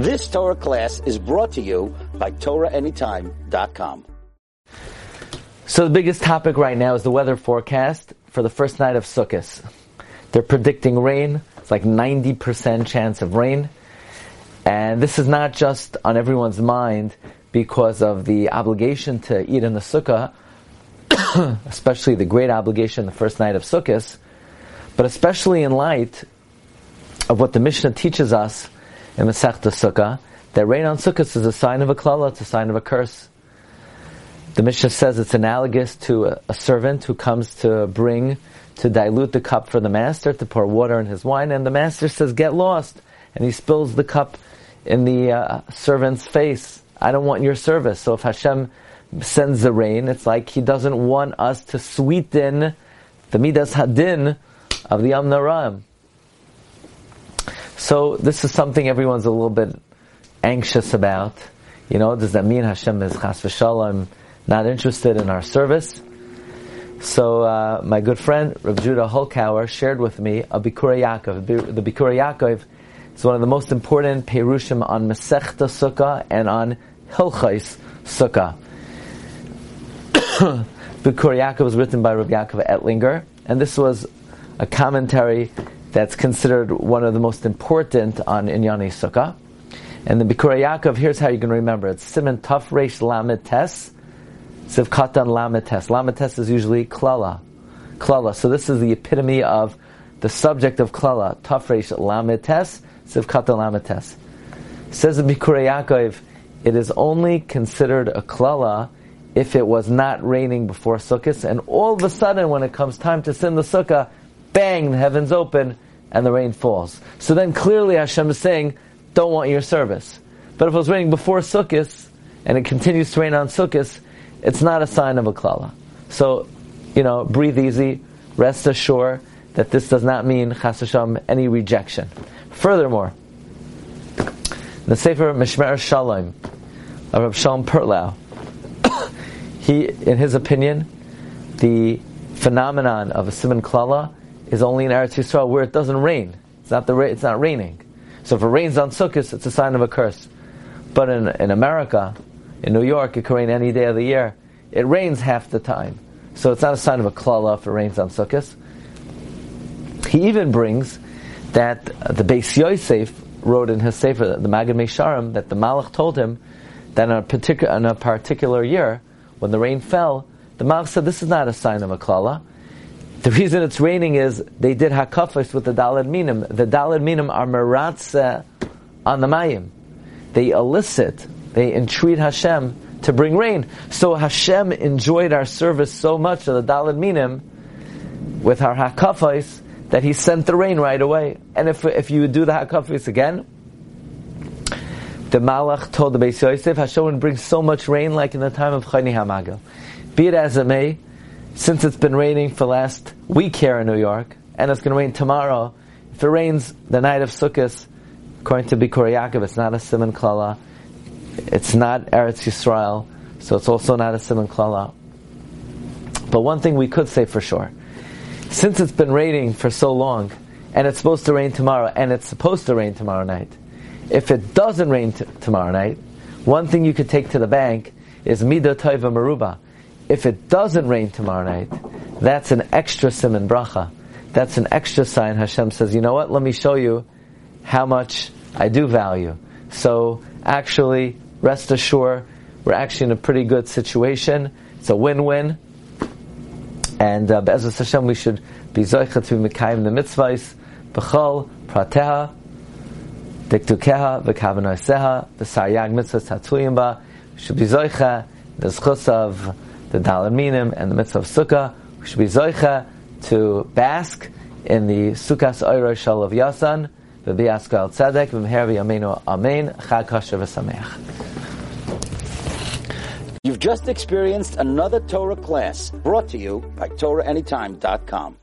This Torah class is brought to you by TorahAnytime.com. So the biggest topic right now is the weather forecast for the first night of Sukkot. They're predicting rain. It's like 90% chance of rain. And this is not just on everyone's mind because of the obligation to eat in the sukkah, especially the great obligation the first night of Sukkot, but especially in light of what the Mishnah teaches us in Masechta Sukkah, that rain on Sukkot is a sign of a klala, it's a sign of a curse. The Mishnah says it's analogous to a, servant who comes to bring, to dilute the cup for the master, to pour water in his wine, and the master says, get lost. And he spills the cup in the uh, servant's face. I don't want your service. So if Hashem sends the rain, it's like He doesn't want us to sweeten the midas hadin of the Amnaram. So this is something everyone's a little bit anxious about. You know, does that mean Hashem is chas v'shalom not interested in our service? So uh, my good friend Rav Judah Holkauer shared with me a Bikur Yaakov. The Bikur Yaakov is one of the most important perushim on Masechta Sukkah and on Hilchais Sukkah. Bikur Yaakov was written by Rav Yaakov Ettlinger, and this was a commentary that's considered one of the most important on Inyani Sukkah. And the Bikur Yaakov, here's how you can remember it. Simon Taf Reish Lamed Tes, Siv Katan Tes. Tes is usually Klala. Klala. So this is the epitome of the subject of Klala. Taf Reish Lamed Tes, Siv Katan Tes. Says the Bikur Yaakov, it is only considered a Klala if it was not raining before Sukkot, and all of a sudden when it comes time to sin the Sukkah, bang, the heavens open, and the rain falls. So then clearly Hashem is saying, don't want your service. But if it was raining before Sukkot, and it continues to rain on Sukkot, it's not a sign of a klala. So, you know, breathe easy, rest assured that this does not mean, chas Hashem, any rejection. Furthermore, the Sefer Mishmer Shalom of Rav Shalom Pertlau, he, in his opinion, the phenomenon of a simon klala is only in Eretz Yisrael where it doesn't rain. It's not the ra- it's not raining. So if it rains on Sukkot, it's a sign of a curse. But in, in America, in New York, it can rain any day of the year. It rains half the time. So it's not a sign of a klala if it rains on Sukkot. He even brings that the Beis Yosef wrote in his Sefer, the Magid Mesharim, that the Malach told him that in a, particular, in a particular year, when the rain fell, the Malach said, this is not a sign of a klala. The reason it's raining is they did hakafos with the dalad minim. The dalad minim are meratze on the mayim. They elicit, they entreat Hashem to bring rain. So Hashem enjoyed our service so much of the dalad minim with our hakafos that He sent the rain right away. And if if you do the hakafos again, the Malach told the Beis Yosef, Hashem would bring so much rain like in the time of Chani Hamagel. Be it as it may, since it's been raining for last week here in New York, and it's going to rain tomorrow, if it rains the night of Sukkot, according to Bikur Yaakov, it's not a Simon Klala, it's not Eretz Yisrael, so it's also not a Simon Klala. But one thing we could say for sure, since it's been raining for so long, and it's supposed to rain tomorrow, and it's supposed to rain tomorrow night, if it doesn't rain t- tomorrow night, one thing you could take to the bank is Midah Toiva Maruba if it doesn't rain tomorrow night, that's an extra simon bracha. That's an extra sign. Hashem says, you know what? Let me show you how much I do value. So actually, rest assured, we're actually in a pretty good situation. It's a win-win. And uh, Be'ezus Hashem, we should be zoichet to be mekayim the mitzvahs, b'chol, prateha, diktukeha, v'kavanoiseha, v'saryag mitzvahs tatuyim ba. We should be zoichet, the of the Dalad Minim and the mitzvah of Sukkah. We should be Zoicha to bask in the Sukkah's Oiro Shal of Yasan, V'biyaska al Tzedek, V'mher v'yameinu Amen, Chag Kosher. You've just experienced another Torah class brought to you by TorahAnytime.com.